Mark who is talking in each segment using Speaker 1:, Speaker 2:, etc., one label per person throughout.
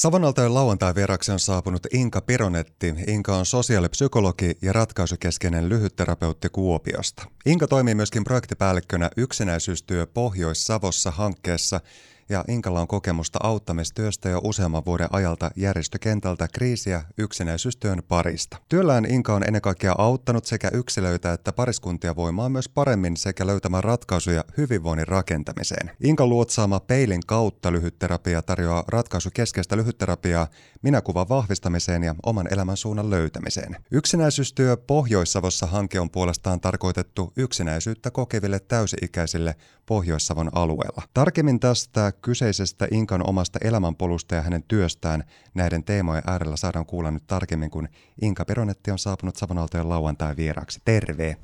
Speaker 1: Savonaltojen lauantai vieraksi on saapunut Inka Pironetti. Inka on sosiaalipsykologi ja ratkaisukeskeinen lyhytterapeutti Kuopiosta. Inka toimii myöskin projektipäällikkönä yksinäisyystyö Pohjois-Savossa hankkeessa, ja Inkalla on kokemusta auttamistyöstä jo useamman vuoden ajalta järjestökentältä kriisiä yksinäisyystyön parista. Työllään Inka on ennen kaikkea auttanut sekä yksilöitä että pariskuntia voimaan myös paremmin sekä löytämään ratkaisuja hyvinvoinnin rakentamiseen. Inka luotsaama peilin kautta lyhytterapia tarjoaa ratkaisukeskeistä lyhytterapiaa minäkuvan vahvistamiseen ja oman elämän suunnan löytämiseen. Yksinäisyystyö Pohjois-Savossa hanke on puolestaan tarkoitettu yksinäisyyttä kokeville täysi-ikäisille Pohjois-Savon alueella. Tarkemmin tästä kyseisestä Inkan omasta elämänpolusta ja hänen työstään näiden teemojen äärellä saadaan kuulla nyt tarkemmin, kun Inka Peronetti on saapunut Savonaltojen lauantai vieraaksi. Terve!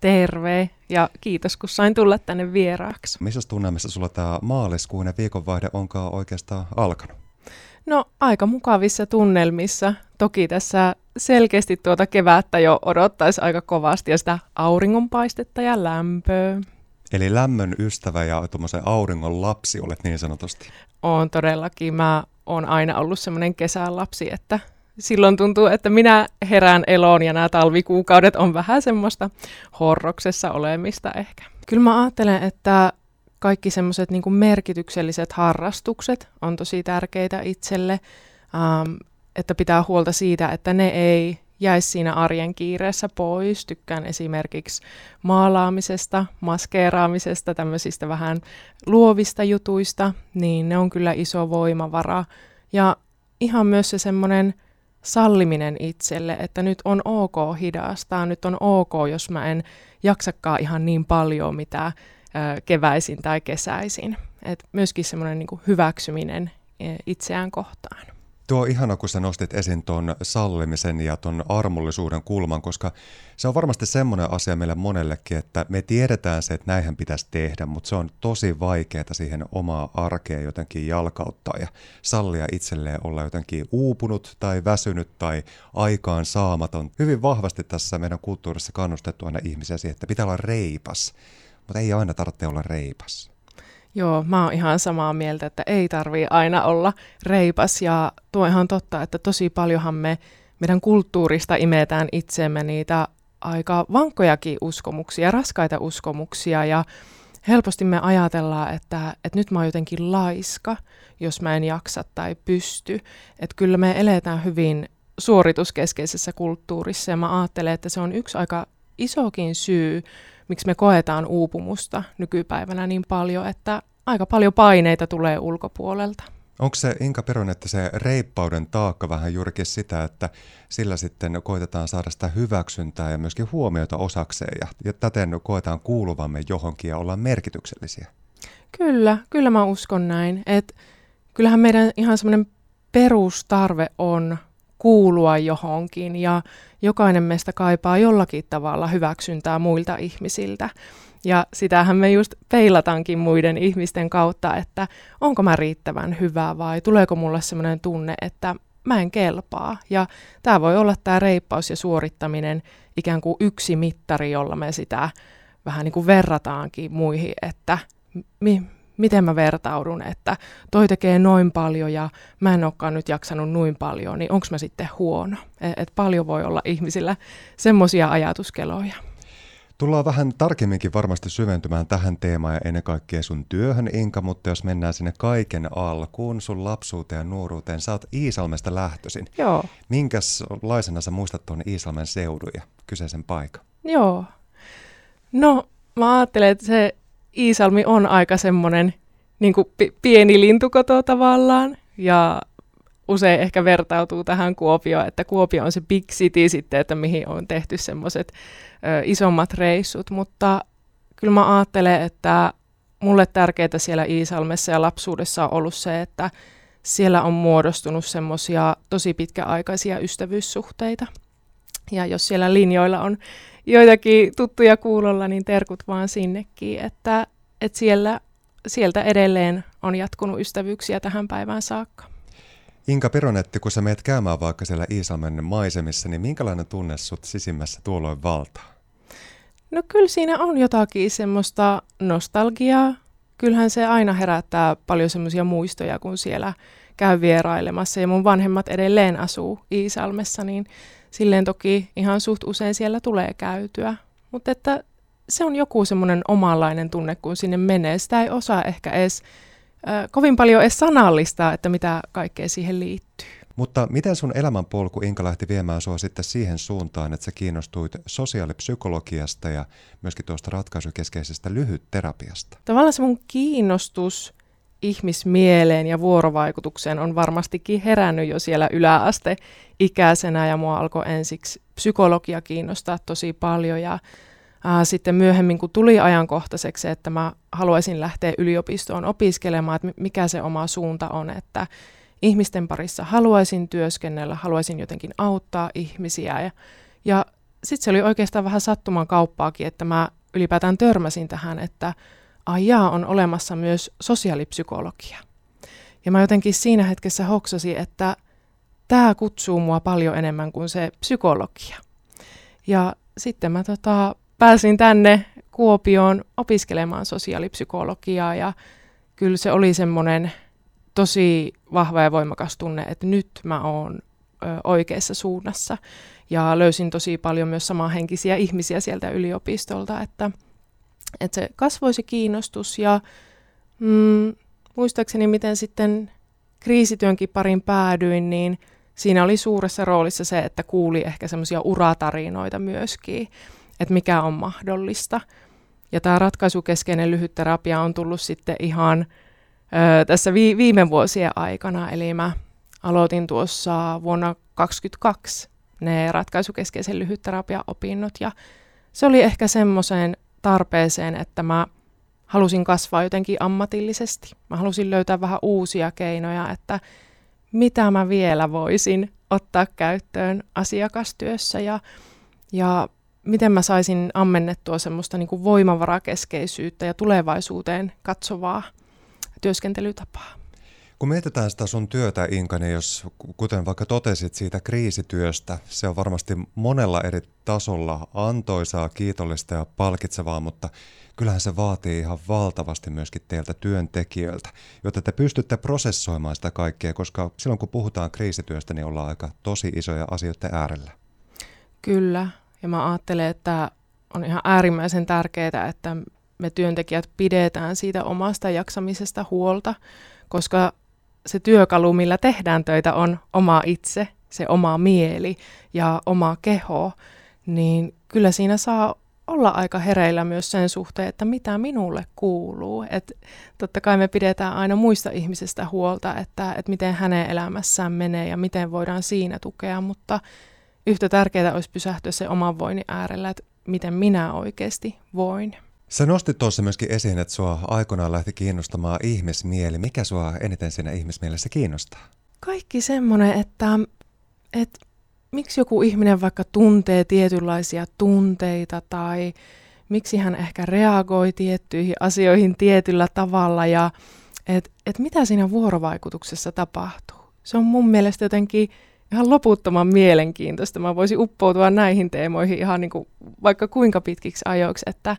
Speaker 2: Terve ja kiitos kun sain tulla tänne vieraaksi.
Speaker 1: Missä tunnelmissa sulla tämä maaliskuun ja viikonvaihde onkaan oikeastaan alkanut?
Speaker 2: No aika mukavissa tunnelmissa. Toki tässä selkeästi tuota kevättä jo odottaisi aika kovasti ja sitä auringonpaistetta ja lämpöä.
Speaker 1: Eli lämmön ystävä ja tuommoisen auringon lapsi olet niin sanotusti.
Speaker 2: On todellakin. Mä oon aina ollut semmoinen kesän lapsi, että silloin tuntuu, että minä herään eloon ja nämä talvikuukaudet on vähän semmoista horroksessa olemista ehkä. Kyllä mä ajattelen, että kaikki semmoiset niin merkitykselliset harrastukset on tosi tärkeitä itselle, ähm, että pitää huolta siitä, että ne ei jäisi siinä arjen kiireessä pois. Tykkään esimerkiksi maalaamisesta, maskeeraamisesta, tämmöisistä vähän luovista jutuista, niin ne on kyllä iso voimavara. Ja ihan myös se semmoinen salliminen itselle, että nyt on ok hidastaa, nyt on ok, jos mä en jaksakaan ihan niin paljon, mitä keväisin tai kesäisin. Et myöskin semmoinen niin hyväksyminen e, itseään kohtaan.
Speaker 1: Tuo on ihana, kun sä nostit esiin tuon sallimisen ja tuon armollisuuden kulman, koska se on varmasti semmoinen asia meille monellekin, että me tiedetään se, että näinhän pitäisi tehdä, mutta se on tosi vaikeaa siihen omaa arkea jotenkin jalkauttaa ja sallia itselleen olla jotenkin uupunut tai väsynyt tai aikaan saamaton. Hyvin vahvasti tässä meidän kulttuurissa kannustettu aina ihmisiä siihen, että pitää olla reipas, mutta ei aina tarvitse olla reipas.
Speaker 2: Joo, mä oon ihan samaa mieltä, että ei tarvii aina olla reipas ja tuo ihan totta, että tosi paljonhan me meidän kulttuurista imetään itseemme niitä aika vankkojakin uskomuksia, raskaita uskomuksia ja helposti me ajatellaan, että, että nyt mä oon jotenkin laiska, jos mä en jaksa tai pysty. Että kyllä me eletään hyvin suorituskeskeisessä kulttuurissa ja mä ajattelen, että se on yksi aika isokin syy, miksi me koetaan uupumusta nykypäivänä niin paljon, että aika paljon paineita tulee ulkopuolelta.
Speaker 1: Onko se Inka Peron, että se reippauden taakka vähän juurikin sitä, että sillä sitten koitetaan saada sitä hyväksyntää ja myöskin huomiota osakseen ja, ja täten koetaan kuuluvamme johonkin ja olla merkityksellisiä?
Speaker 2: Kyllä, kyllä mä uskon näin. Et kyllähän meidän ihan semmoinen perustarve on kuulua johonkin ja jokainen meistä kaipaa jollakin tavalla hyväksyntää muilta ihmisiltä. Ja sitähän me just peilataankin muiden ihmisten kautta, että onko mä riittävän hyvä vai tuleeko mulle sellainen tunne, että mä en kelpaa. Ja tämä voi olla tämä reippaus ja suorittaminen ikään kuin yksi mittari, jolla me sitä vähän niin kuin verrataankin muihin, että mi- miten mä vertaudun, että toi tekee noin paljon ja mä en olekaan nyt jaksanut noin paljon, niin onko mä sitten huono? Et, et paljon voi olla ihmisillä semmoisia ajatuskeloja.
Speaker 1: Tullaan vähän tarkemminkin varmasti syventymään tähän teemaan ja ennen kaikkea sun työhön, Inka, mutta jos mennään sinne kaiken alkuun, sun lapsuuteen ja nuoruuteen, sä oot Iisalmesta lähtöisin.
Speaker 2: Joo.
Speaker 1: Minkälaisena sä muistat tuon Iisalmen seudun ja kyseisen paikan?
Speaker 2: Joo. No, mä ajattelen, että se Iisalmi on aika semmoinen niin kuin pieni lintukoto tavallaan, ja usein ehkä vertautuu tähän Kuopioon, että Kuopio on se big city sitten, että mihin on tehty semmoiset isommat reissut, mutta kyllä mä ajattelen, että mulle tärkeää siellä Iisalmessa ja lapsuudessa on ollut se, että siellä on muodostunut semmoisia tosi pitkäaikaisia ystävyyssuhteita. Ja jos siellä linjoilla on joitakin tuttuja kuulolla, niin terkut vaan sinnekin, että, että siellä, sieltä edelleen on jatkunut ystävyyksiä tähän päivään saakka.
Speaker 1: Inka Pironetti, kun sä meet käymään vaikka siellä Iisalmen maisemissa, niin minkälainen tunne sut sisimmässä tuolloin valtaa?
Speaker 2: No kyllä siinä on jotakin semmoista nostalgiaa. Kyllähän se aina herättää paljon semmoisia muistoja, kun siellä käy vierailemassa ja mun vanhemmat edelleen asuu Iisalmessa, niin silleen toki ihan suht usein siellä tulee käytyä. Mutta että se on joku semmoinen omanlainen tunne, kun sinne menee. Sitä ei osaa ehkä edes äh, kovin paljon edes sanallistaa, että mitä kaikkea siihen liittyy.
Speaker 1: Mutta miten sun elämänpolku Inka lähti viemään sua sitten siihen suuntaan, että sä kiinnostuit sosiaalipsykologiasta ja myöskin tuosta ratkaisukeskeisestä lyhytterapiasta?
Speaker 2: Tavallaan se mun kiinnostus ihmismieleen ja vuorovaikutukseen on varmastikin herännyt jo siellä yläaste ikäisenä ja mua alkoi ensiksi psykologia kiinnostaa tosi paljon ja ää, sitten myöhemmin kun tuli ajankohtaiseksi, että mä haluaisin lähteä yliopistoon opiskelemaan, että mikä se oma suunta on, että ihmisten parissa haluaisin työskennellä, haluaisin jotenkin auttaa ihmisiä ja, ja sitten se oli oikeastaan vähän sattuman kauppaakin, että mä ylipäätään törmäsin tähän, että ajaa on olemassa myös sosiaalipsykologia. Ja mä jotenkin siinä hetkessä hoksasin, että tämä kutsuu mua paljon enemmän kuin se psykologia. Ja sitten mä tota, pääsin tänne Kuopioon opiskelemaan sosiaalipsykologiaa ja kyllä se oli semmoinen tosi vahva ja voimakas tunne, että nyt mä oon oikeassa suunnassa. Ja löysin tosi paljon myös samanhenkisiä ihmisiä sieltä yliopistolta, että, että se kasvoi se kiinnostus ja mm, muistaakseni miten sitten kriisityönkin parin päädyin, niin siinä oli suuressa roolissa se, että kuuli ehkä semmoisia uratarinoita myöskin, että mikä on mahdollista. Ja tämä ratkaisukeskeinen lyhytterapia on tullut sitten ihan ö, tässä vi- viime vuosien aikana, eli mä aloitin tuossa vuonna 2022 ne ratkaisukeskeisen lyhytterapiaopinnot ja se oli ehkä semmoiseen tarpeeseen, että mä halusin kasvaa jotenkin ammatillisesti. Mä halusin löytää vähän uusia keinoja, että mitä mä vielä voisin ottaa käyttöön asiakastyössä ja, ja miten mä saisin ammennettua semmoista niin kuin voimavarakeskeisyyttä ja tulevaisuuteen katsovaa työskentelytapaa.
Speaker 1: Kun mietitään sitä sun työtä, Inka, niin jos, kuten vaikka totesit siitä kriisityöstä, se on varmasti monella eri tasolla antoisaa, kiitollista ja palkitsevaa, mutta kyllähän se vaatii ihan valtavasti myöskin teiltä työntekijöiltä, jotta te pystytte prosessoimaan sitä kaikkea, koska silloin kun puhutaan kriisityöstä, niin ollaan aika tosi isoja asioita äärellä.
Speaker 2: Kyllä, ja mä ajattelen, että on ihan äärimmäisen tärkeää, että me työntekijät pidetään siitä omasta jaksamisesta huolta, koska se työkalu, millä tehdään töitä, on oma itse, se oma mieli ja oma keho, niin kyllä siinä saa olla aika hereillä myös sen suhteen, että mitä minulle kuuluu. Et totta kai me pidetään aina muista ihmisistä huolta, että, että miten hänen elämässään menee ja miten voidaan siinä tukea, mutta yhtä tärkeää olisi pysähtyä se oman voinnin äärellä, että miten minä oikeasti voin.
Speaker 1: Sä nostit tuossa myöskin esiin, että sua aikoinaan lähti kiinnostamaan ihmismieli. Mikä sua eniten siinä ihmismielessä kiinnostaa?
Speaker 2: Kaikki semmoinen, että, että miksi joku ihminen vaikka tuntee tietynlaisia tunteita tai miksi hän ehkä reagoi tiettyihin asioihin tietyllä tavalla ja että et mitä siinä vuorovaikutuksessa tapahtuu. Se on mun mielestä jotenkin ihan loputtoman mielenkiintoista. Mä voisin uppoutua näihin teemoihin ihan niin kuin vaikka kuinka pitkiksi ajoiksi, että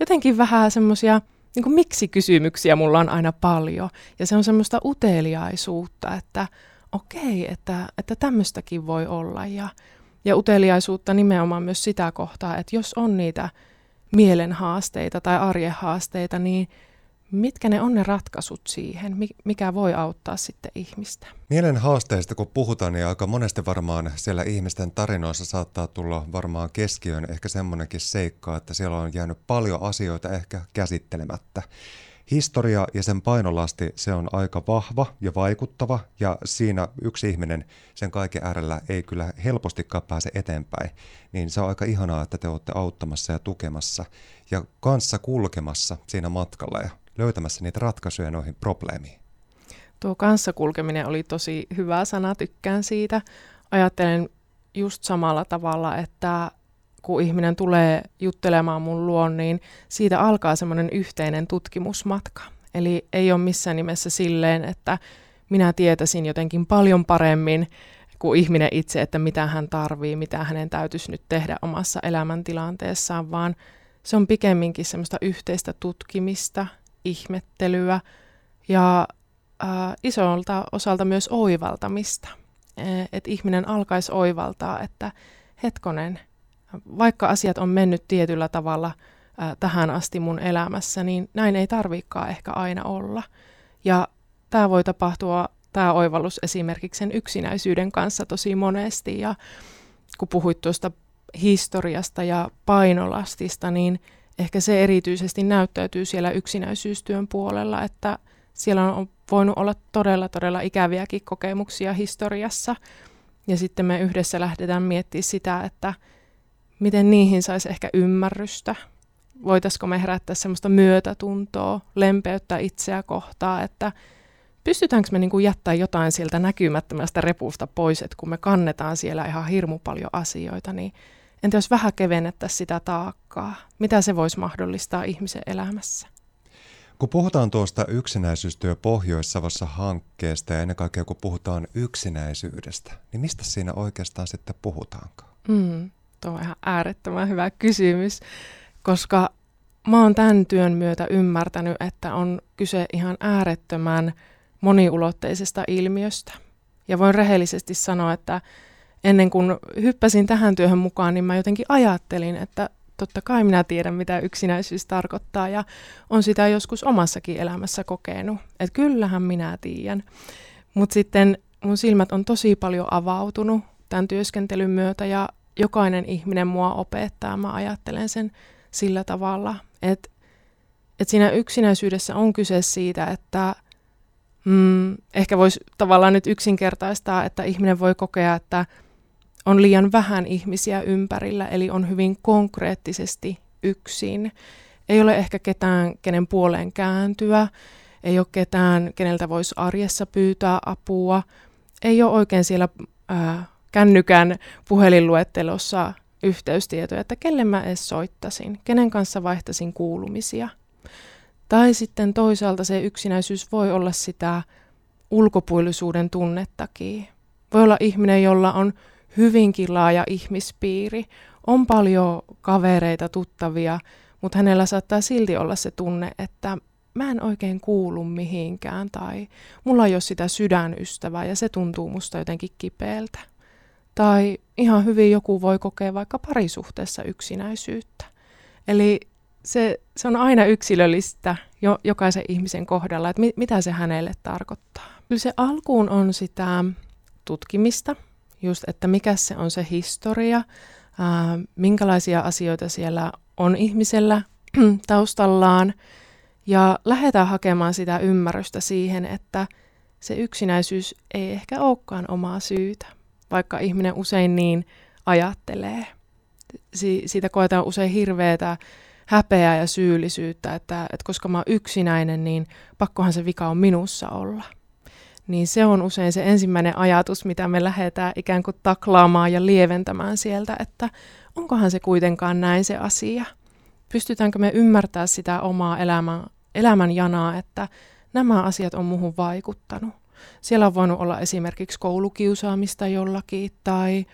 Speaker 2: jotenkin vähän semmoisia niin miksi-kysymyksiä mulla on aina paljon. Ja se on semmoista uteliaisuutta, että okei, että, että tämmöistäkin voi olla. Ja, ja uteliaisuutta nimenomaan myös sitä kohtaa, että jos on niitä mielenhaasteita tai arjen haasteita, niin mitkä ne on ne ratkaisut siihen, mikä voi auttaa sitten ihmistä?
Speaker 1: Mielen haasteista kun puhutaan, niin aika monesti varmaan siellä ihmisten tarinoissa saattaa tulla varmaan keskiöön ehkä semmoinenkin seikka, että siellä on jäänyt paljon asioita ehkä käsittelemättä. Historia ja sen painolasti, se on aika vahva ja vaikuttava, ja siinä yksi ihminen sen kaiken äärellä ei kyllä helpostikaan pääse eteenpäin. Niin se on aika ihanaa, että te olette auttamassa ja tukemassa ja kanssa kulkemassa siinä matkalla ja löytämässä niitä ratkaisuja noihin probleemiin.
Speaker 2: Tuo kanssakulkeminen oli tosi hyvä sana, tykkään siitä. Ajattelen just samalla tavalla, että kun ihminen tulee juttelemaan mun luon, niin siitä alkaa semmoinen yhteinen tutkimusmatka. Eli ei ole missään nimessä silleen, että minä tietäisin jotenkin paljon paremmin kuin ihminen itse, että mitä hän tarvii, mitä hänen täytyisi nyt tehdä omassa elämäntilanteessaan, vaan se on pikemminkin semmoista yhteistä tutkimista, ihmettelyä ja äh, isolta osalta myös oivaltamista. Että ihminen alkaisi oivaltaa, että hetkonen, vaikka asiat on mennyt tietyllä tavalla äh, tähän asti mun elämässä, niin näin ei tarvikaan ehkä aina olla. Ja tämä voi tapahtua, tämä oivallus esimerkiksi sen yksinäisyyden kanssa tosi monesti. Ja kun puhuit tuosta historiasta ja painolastista, niin ehkä se erityisesti näyttäytyy siellä yksinäisyystyön puolella, että siellä on voinut olla todella, todella ikäviäkin kokemuksia historiassa. Ja sitten me yhdessä lähdetään miettimään sitä, että miten niihin saisi ehkä ymmärrystä. Voitaisiko me herättää semmoista myötätuntoa, lempeyttä itseä kohtaa, että pystytäänkö me niinku jättää jotain sieltä näkymättömästä repusta pois, että kun me kannetaan siellä ihan hirmu paljon asioita, niin entä jos vähän kevennettäisiin sitä taakkaa? Mitä se voisi mahdollistaa ihmisen elämässä?
Speaker 1: Kun puhutaan tuosta yksinäisyystyö Pohjois-Savossa hankkeesta ja ennen kaikkea kun puhutaan yksinäisyydestä, niin mistä siinä oikeastaan sitten puhutaankaan?
Speaker 2: Mm, tuo on ihan äärettömän hyvä kysymys, koska mä oon tämän työn myötä ymmärtänyt, että on kyse ihan äärettömän moniulotteisesta ilmiöstä. Ja voin rehellisesti sanoa, että ennen kuin hyppäsin tähän työhön mukaan, niin mä jotenkin ajattelin, että totta kai minä tiedän, mitä yksinäisyys tarkoittaa ja on sitä joskus omassakin elämässä kokenut. Että kyllähän minä tiedän. Mutta sitten mun silmät on tosi paljon avautunut tämän työskentelyn myötä ja jokainen ihminen mua opettaa. Mä ajattelen sen sillä tavalla, että, että siinä yksinäisyydessä on kyse siitä, että mm, ehkä voisi tavallaan nyt yksinkertaistaa, että ihminen voi kokea, että on liian vähän ihmisiä ympärillä, eli on hyvin konkreettisesti yksin. Ei ole ehkä ketään, kenen puoleen kääntyä, ei ole ketään, keneltä voisi arjessa pyytää apua, ei ole oikein siellä ää, kännykän puhelinluettelossa yhteystietoja, että kelle mä edes soittasin, kenen kanssa vaihtasin kuulumisia. Tai sitten toisaalta se yksinäisyys voi olla sitä ulkopuolisuuden tunnettakin. Voi olla ihminen, jolla on hyvinkin laaja ihmispiiri, on paljon kavereita, tuttavia, mutta hänellä saattaa silti olla se tunne, että mä en oikein kuulu mihinkään tai mulla ei ole sitä sydänystävää ja se tuntuu musta jotenkin kipeältä. Tai ihan hyvin joku voi kokea vaikka parisuhteessa yksinäisyyttä. Eli se, se on aina yksilöllistä jo, jokaisen ihmisen kohdalla, että mi, mitä se hänelle tarkoittaa. Kyllä se alkuun on sitä tutkimista, just, että mikä se on se historia, ää, minkälaisia asioita siellä on ihmisellä taustallaan, ja lähdetään hakemaan sitä ymmärrystä siihen, että se yksinäisyys ei ehkä olekaan omaa syytä, vaikka ihminen usein niin ajattelee. Si- siitä koetaan usein hirveätä häpeää ja syyllisyyttä, että, että koska mä oon yksinäinen, niin pakkohan se vika on minussa olla niin se on usein se ensimmäinen ajatus, mitä me lähdetään ikään kuin taklaamaan ja lieventämään sieltä, että onkohan se kuitenkaan näin se asia. Pystytäänkö me ymmärtää sitä omaa elämän, elämän janaa, että nämä asiat on muuhun vaikuttanut. Siellä on voinut olla esimerkiksi koulukiusaamista jollakin tai,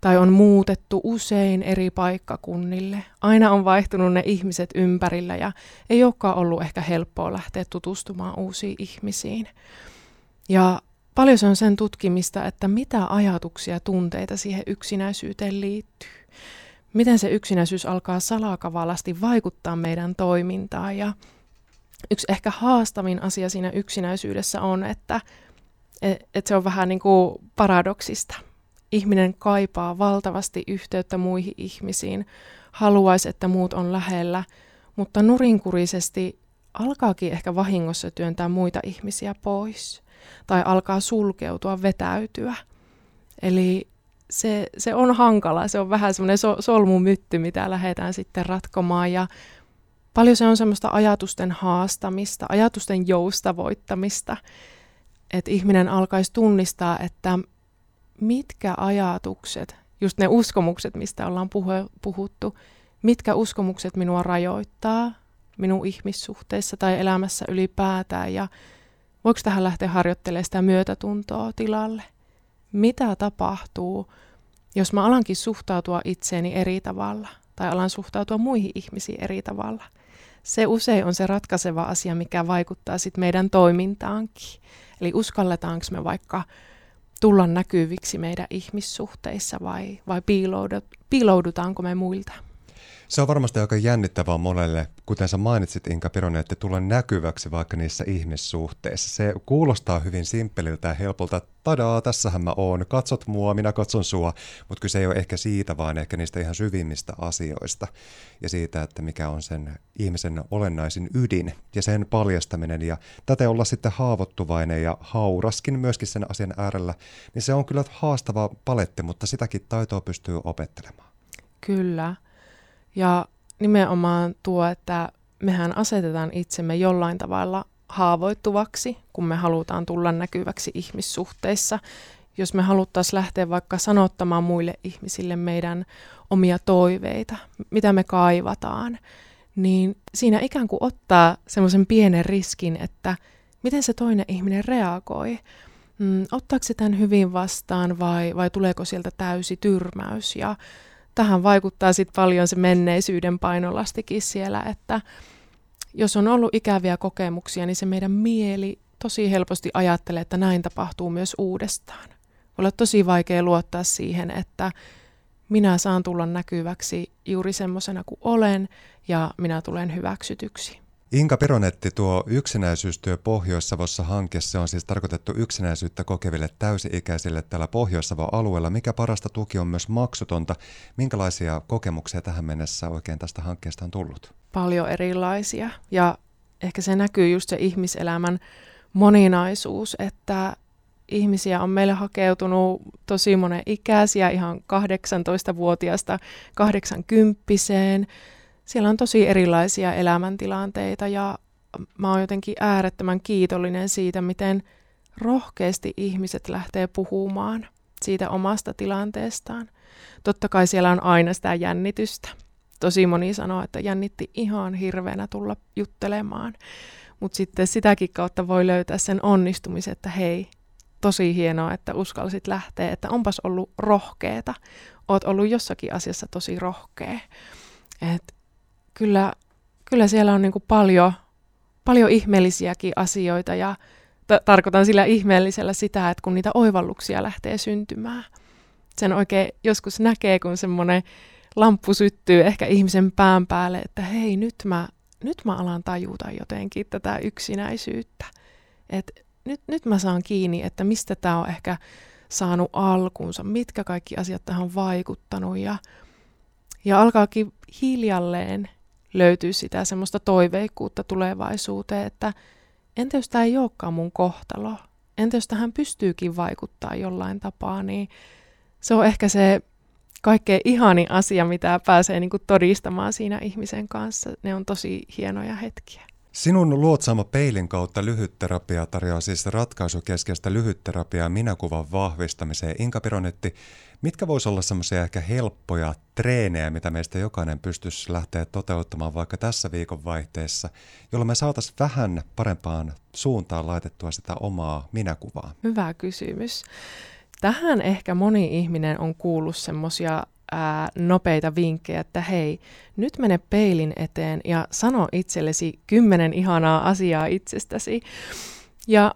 Speaker 2: tai on muutettu usein eri paikkakunnille. Aina on vaihtunut ne ihmiset ympärillä ja ei olekaan ollut ehkä helppoa lähteä tutustumaan uusiin ihmisiin. Ja paljon se on sen tutkimista, että mitä ajatuksia, tunteita siihen yksinäisyyteen liittyy. Miten se yksinäisyys alkaa salakavallasti vaikuttaa meidän toimintaan. Ja yksi ehkä haastavin asia siinä yksinäisyydessä on, että, että se on vähän niin kuin paradoksista. Ihminen kaipaa valtavasti yhteyttä muihin ihmisiin, haluaisi, että muut on lähellä, mutta nurinkurisesti alkaakin ehkä vahingossa työntää muita ihmisiä pois tai alkaa sulkeutua, vetäytyä. Eli se, se on hankala, se on vähän semmoinen so, solmumytty, mitä lähdetään sitten ratkomaan ja paljon se on semmoista ajatusten haastamista, ajatusten joustavoittamista, että ihminen alkaisi tunnistaa, että mitkä ajatukset, just ne uskomukset, mistä ollaan puhuttu, mitkä uskomukset minua rajoittaa minun ihmissuhteissa tai elämässä ylipäätään ja Voiko tähän lähteä harjoittelemaan sitä myötätuntoa tilalle? Mitä tapahtuu, jos mä alankin suhtautua itseeni eri tavalla tai alan suhtautua muihin ihmisiin eri tavalla? se usein on se ratkaiseva asia, mikä vaikuttaa sitten meidän toimintaankin. Eli uskalletaanko me vaikka tulla näkyviksi meidän ihmissuhteissa vai, vai piiloudutaanko me muilta?
Speaker 1: Se on varmasti aika jännittävää monelle, kuten sä mainitsit Inka Pironen, että tulla näkyväksi vaikka niissä ihmissuhteissa. Se kuulostaa hyvin simppeliltä ja helpolta, tadaa, tässähän mä oon, katsot mua, minä katson sua, mutta kyse ei ole ehkä siitä, vaan ehkä niistä ihan syvimmistä asioista. Ja siitä, että mikä on sen ihmisen olennaisin ydin ja sen paljastaminen. Ja tätä olla sitten haavoittuvainen ja hauraskin myöskin sen asian äärellä, niin se on kyllä haastava paletti, mutta sitäkin taitoa pystyy opettelemaan.
Speaker 2: Kyllä. Ja nimenomaan tuo, että mehän asetetaan itsemme jollain tavalla haavoittuvaksi, kun me halutaan tulla näkyväksi ihmissuhteissa. Jos me haluttaisiin lähteä vaikka sanottamaan muille ihmisille meidän omia toiveita, mitä me kaivataan, niin siinä ikään kuin ottaa semmoisen pienen riskin, että miten se toinen ihminen reagoi. Mm, ottaako se tämän hyvin vastaan vai, vai tuleeko sieltä täysi tyrmäys? Ja tähän vaikuttaa sitten paljon se menneisyyden painolastikin siellä, että jos on ollut ikäviä kokemuksia, niin se meidän mieli tosi helposti ajattelee, että näin tapahtuu myös uudestaan. Olla tosi vaikea luottaa siihen, että minä saan tulla näkyväksi juuri semmoisena kuin olen ja minä tulen hyväksytyksi.
Speaker 1: Inka Peronetti, tuo yksinäisyystyö Pohjois-Savossa hanke, se on siis tarkoitettu yksinäisyyttä kokeville täysi-ikäisille täällä Pohjois-Savon alueella. Mikä parasta tuki on myös maksutonta? Minkälaisia kokemuksia tähän mennessä oikein tästä hankkeesta on tullut?
Speaker 2: Paljon erilaisia ja ehkä se näkyy just se ihmiselämän moninaisuus, että ihmisiä on meille hakeutunut tosi monen ikäisiä, ihan 18-vuotiaasta 80 siellä on tosi erilaisia elämäntilanteita ja mä oon jotenkin äärettömän kiitollinen siitä, miten rohkeasti ihmiset lähtee puhumaan siitä omasta tilanteestaan. Totta kai siellä on aina sitä jännitystä. Tosi moni sanoo, että jännitti ihan hirveänä tulla juttelemaan. Mutta sitten sitäkin kautta voi löytää sen onnistumisen, että hei, tosi hienoa, että uskalsit lähteä, että onpas ollut rohkeeta. Oot ollut jossakin asiassa tosi rohkea. Et kyllä, kyllä siellä on niin kuin paljon, paljon ihmeellisiäkin asioita ja t- tarkoitan sillä ihmeellisellä sitä, että kun niitä oivalluksia lähtee syntymään. Sen oikein joskus näkee, kun semmoinen lamppu syttyy ehkä ihmisen pään päälle, että hei, nyt mä, nyt mä alan tajuta jotenkin tätä yksinäisyyttä. Et nyt, nyt mä saan kiinni, että mistä tämä on ehkä saanut alkunsa, mitkä kaikki asiat tähän on vaikuttanut ja, ja alkaakin hiljalleen löytyy sitä semmoista toiveikkuutta tulevaisuuteen, että entä jos tämä ei olekaan mun kohtalo? Entä jos tähän pystyykin vaikuttaa jollain tapaa, niin se on ehkä se kaikkein ihani asia, mitä pääsee niin todistamaan siinä ihmisen kanssa. Ne on tosi hienoja hetkiä.
Speaker 1: Sinun luotsaama peilin kautta lyhytterapia tarjoaa siis ratkaisukeskeistä lyhytterapiaa minäkuvan vahvistamiseen. Inka Pironetti, mitkä voisi olla semmoisia ehkä helppoja treenejä, mitä meistä jokainen pystyisi lähteä toteuttamaan vaikka tässä viikonvaihteessa, jolloin me saataisiin vähän parempaan suuntaan laitettua sitä omaa minäkuvaa?
Speaker 2: Hyvä kysymys. Tähän ehkä moni ihminen on kuullut semmoisia nopeita vinkkejä, että hei, nyt mene peilin eteen ja sano itsellesi kymmenen ihanaa asiaa itsestäsi. Ja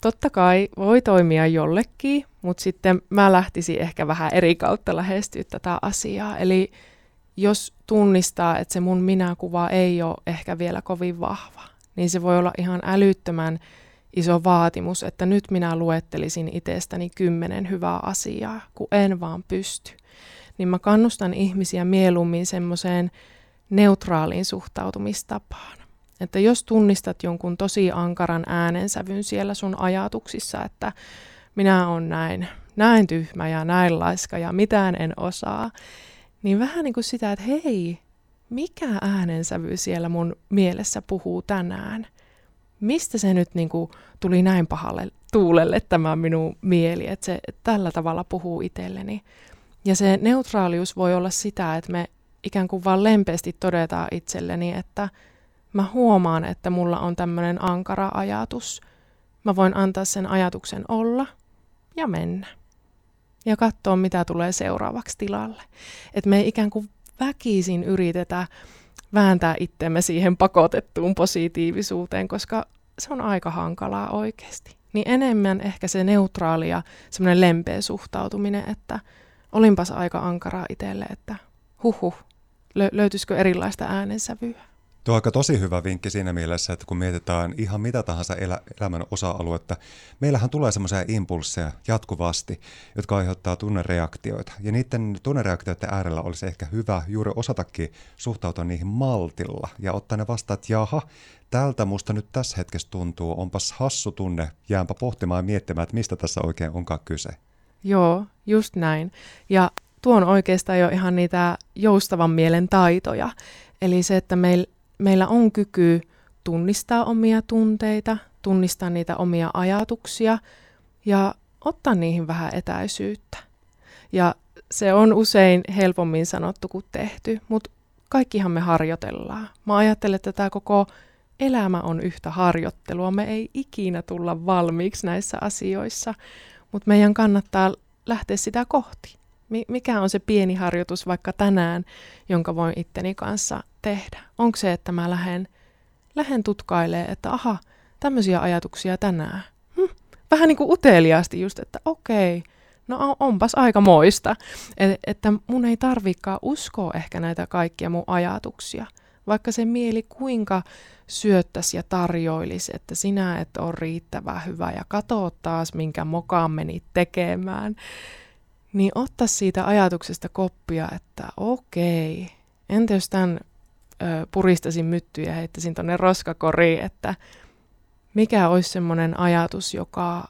Speaker 2: totta kai voi toimia jollekin, mutta sitten mä lähtisin ehkä vähän eri kautta lähestyä tätä asiaa. Eli jos tunnistaa, että se mun minäkuva ei ole ehkä vielä kovin vahva, niin se voi olla ihan älyttömän iso vaatimus, että nyt minä luettelisin itsestäni kymmenen hyvää asiaa, kun en vaan pysty niin mä kannustan ihmisiä mieluummin semmoiseen neutraaliin suhtautumistapaan. Että jos tunnistat jonkun tosi ankaran äänensävyn siellä sun ajatuksissa, että minä on näin, näin tyhmä ja näin laiska ja mitään en osaa, niin vähän niin kuin sitä, että hei, mikä äänensävy siellä mun mielessä puhuu tänään? Mistä se nyt niin kuin tuli näin pahalle tuulelle tämä minun mieli, että se tällä tavalla puhuu itselleni? Ja se neutraalius voi olla sitä, että me ikään kuin vaan lempeästi todetaan itselleni, että mä huomaan, että mulla on tämmöinen ankara ajatus. Mä voin antaa sen ajatuksen olla ja mennä. Ja katsoa, mitä tulee seuraavaksi tilalle. Että me ei ikään kuin väkisin yritetä vääntää itsemme siihen pakotettuun positiivisuuteen, koska se on aika hankalaa oikeasti. Niin enemmän ehkä se neutraali ja semmoinen lempeä suhtautuminen, että olinpas aika ankaraa itselle, että huhu, lö- löytyisikö erilaista äänensävyä.
Speaker 1: Tuo on aika tosi hyvä vinkki siinä mielessä, että kun mietitään ihan mitä tahansa elä, elämän osa-aluetta, meillähän tulee semmoisia impulseja jatkuvasti, jotka aiheuttaa tunnereaktioita. Ja niiden tunnereaktioiden äärellä olisi ehkä hyvä juuri osatakin suhtautua niihin maltilla ja ottaa ne vastaan, että jaha, tältä musta nyt tässä hetkessä tuntuu, onpas hassu tunne, jäänpä pohtimaan ja miettimään, että mistä tässä oikein onkaan kyse.
Speaker 2: Joo, just näin. Ja tuo on oikeastaan jo ihan niitä joustavan mielen taitoja. Eli se, että meil, meillä on kyky tunnistaa omia tunteita, tunnistaa niitä omia ajatuksia ja ottaa niihin vähän etäisyyttä. Ja se on usein helpommin sanottu kuin tehty, mutta kaikkihan me harjoitellaan. Mä ajattelen, että tämä koko elämä on yhtä harjoittelua. Me ei ikinä tulla valmiiksi näissä asioissa, mutta meidän kannattaa lähteä sitä kohti. Mikä on se pieni harjoitus vaikka tänään, jonka voin itteni kanssa tehdä? Onko se, että mä lähden, lähden tutkailee, että aha, tämmöisiä ajatuksia tänään. Hm, vähän niin kuin uteliaasti just, että okei, no onpas aika moista. Et, että mun ei tarvikaan uskoa ehkä näitä kaikkia mun ajatuksia, vaikka se mieli kuinka syöttäisi ja tarjoilisi, että sinä et ole riittävän hyvä ja katso taas, minkä mokaan menit tekemään, niin ottaa siitä ajatuksesta koppia, että okei, entä jos tämän puristasin myttyä ja heittäisin tuonne roskakoriin, että mikä olisi semmoinen ajatus, joka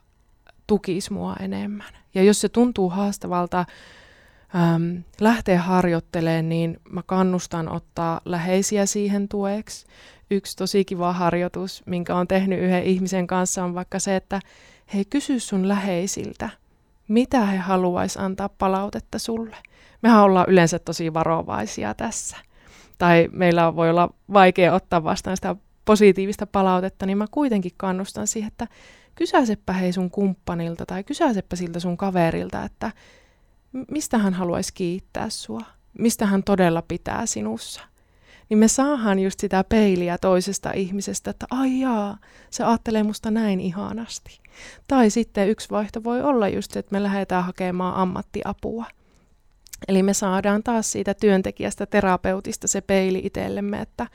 Speaker 2: tukisi mua enemmän. Ja jos se tuntuu haastavalta äm, lähteä harjoittelemaan, niin mä kannustan ottaa läheisiä siihen tueksi yksi tosi kiva harjoitus, minkä on tehnyt yhden ihmisen kanssa, on vaikka se, että hei, kysy sun läheisiltä, mitä he haluaisi antaa palautetta sulle. Mehän ollaan yleensä tosi varovaisia tässä. Tai meillä voi olla vaikea ottaa vastaan sitä positiivista palautetta, niin mä kuitenkin kannustan siihen, että kysäisepä hei sun kumppanilta tai kysäisepä siltä sun kaverilta, että mistä hän haluaisi kiittää sua, mistä hän todella pitää sinussa niin me saahan just sitä peiliä toisesta ihmisestä, että ai jaa, se ajattelee musta näin ihanasti. Tai sitten yksi vaihto voi olla just, että me lähdetään hakemaan ammattiapua. Eli me saadaan taas siitä työntekijästä, terapeutista se peili itsellemme, että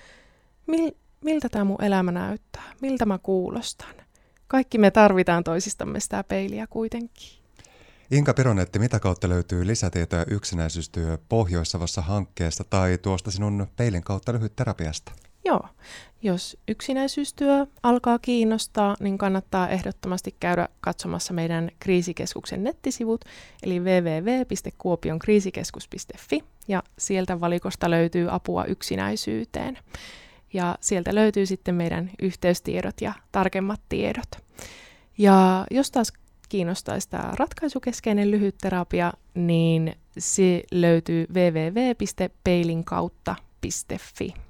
Speaker 2: mil, miltä tämä mun elämä näyttää, miltä mä kuulostan. Kaikki me tarvitaan toisistamme sitä peiliä kuitenkin.
Speaker 1: Inka Pironetti, mitä kautta löytyy lisätietoja yksinäisyystyö Pohjois-Savossa hankkeesta tai tuosta sinun peilin kautta lyhyt terapiasta?
Speaker 2: Joo, jos yksinäisyystyö alkaa kiinnostaa, niin kannattaa ehdottomasti käydä katsomassa meidän kriisikeskuksen nettisivut, eli www.kuopionkriisikeskus.fi, ja sieltä valikosta löytyy apua yksinäisyyteen. Ja sieltä löytyy sitten meidän yhteystiedot ja tarkemmat tiedot. Ja jos taas kiinnostaisi tämä ratkaisukeskeinen lyhytterapia, niin se löytyy www.peilinkautta.fi.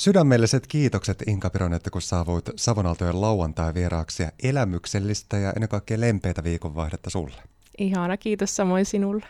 Speaker 1: Sydämelliset kiitokset Inka että kun saavuit Savonaltojen lauantai vieraaksi ja elämyksellistä ja ennen kaikkea lempeitä viikonvaihdetta sulle.
Speaker 2: Ihana, kiitos samoin sinulle.